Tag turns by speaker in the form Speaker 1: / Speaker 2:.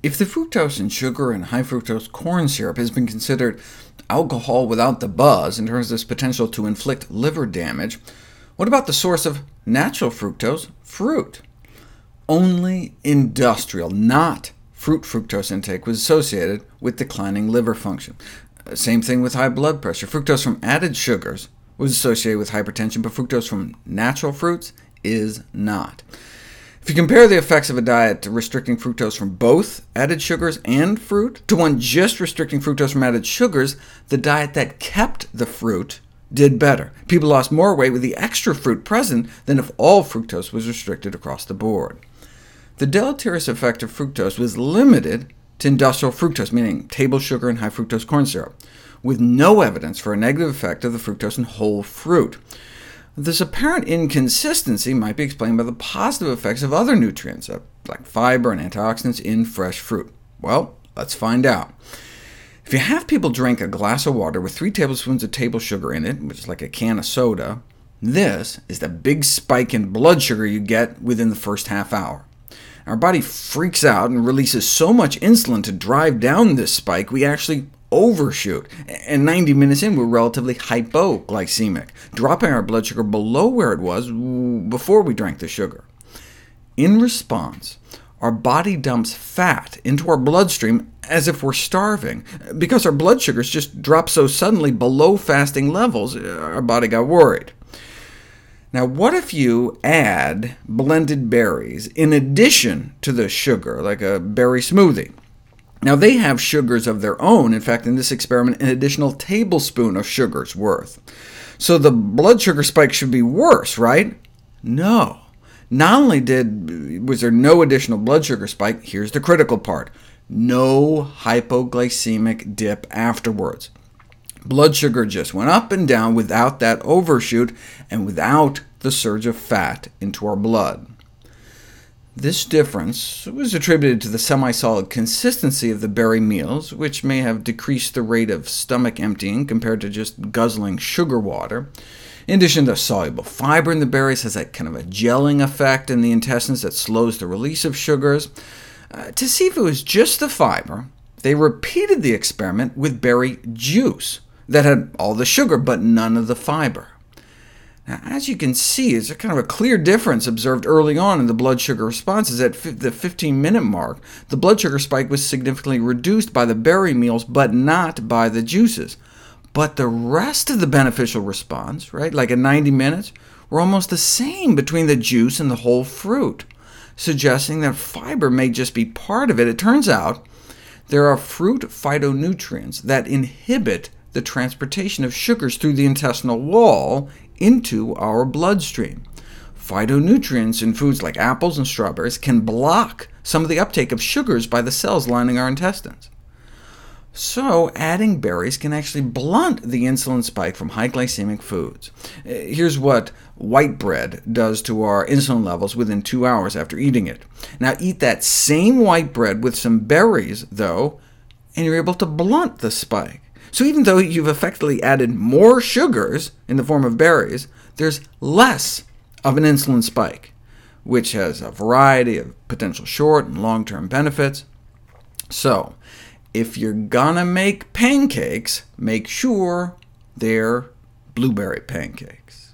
Speaker 1: If the fructose in sugar and high fructose corn syrup has been considered alcohol without the buzz in terms of its potential to inflict liver damage, what about the source of natural fructose, fruit? Only industrial, not fruit fructose intake was associated with declining liver function. Uh, same thing with high blood pressure. Fructose from added sugars was associated with hypertension, but fructose from natural fruits is not. If you compare the effects of a diet restricting fructose from both added sugars and fruit, to one just restricting fructose from added sugars, the diet that kept the fruit did better. People lost more weight with the extra fruit present than if all fructose was restricted across the board. The deleterious effect of fructose was limited to industrial fructose, meaning table sugar and high fructose corn syrup, with no evidence for a negative effect of the fructose in whole fruit. This apparent inconsistency might be explained by the positive effects of other nutrients, uh, like fiber and antioxidants, in fresh fruit. Well, let's find out. If you have people drink a glass of water with 3 tablespoons of table sugar in it, which is like a can of soda, this is the big spike in blood sugar you get within the first half hour. Our body freaks out and releases so much insulin to drive down this spike, we actually overshoot, and 90 minutes in, we're relatively hypoglycemic, dropping our blood sugar below where it was before we drank the sugar. In response, our body dumps fat into our bloodstream as if we're starving. Because our blood sugars just dropped so suddenly below fasting levels, uh, our body got worried. Now, what if you add blended berries in addition to the sugar, like a berry smoothie? Now, they have sugars of their own. In fact, in this experiment, an additional tablespoon of sugar's worth. So the blood sugar spike should be worse, right? No. Not only did was there no additional blood sugar spike, here's the critical part, no hypoglycemic dip afterwards. Blood sugar just went up and down without that overshoot, and without the surge of fat into our blood. This difference was attributed to the semi-solid consistency of the berry meals, which may have decreased the rate of stomach emptying compared to just guzzling sugar water. In addition, the soluble fiber in the berries has that kind of a gelling effect in the intestines that slows the release of sugars. Uh, to see if it was just the fiber, they repeated the experiment with berry juice that had all the sugar but none of the fiber. As you can see, there's a kind of a clear difference observed early on in the blood sugar responses. At the 15-minute mark, the blood sugar spike was significantly reduced by the berry meals, but not by the juices. But the rest of the beneficial response, right, like at 90 minutes, were almost the same between the juice and the whole fruit, suggesting that fiber may just be part of it. It turns out there are fruit phytonutrients that inhibit the transportation of sugars through the intestinal wall into our bloodstream. Phytonutrients in foods like apples and strawberries can block some of the uptake of sugars by the cells lining our intestines. So adding berries can actually blunt the insulin spike from high glycemic foods. Uh, here's what white bread does to our insulin levels within two hours after eating it. Now eat that same white bread with some berries, though, and you're able to blunt the spike. So even though you've effectively added more sugars in the form of berries, there's less of an insulin spike, which has a variety of potential short and long-term benefits. So if you're gonna make pancakes, make sure they're blueberry pancakes.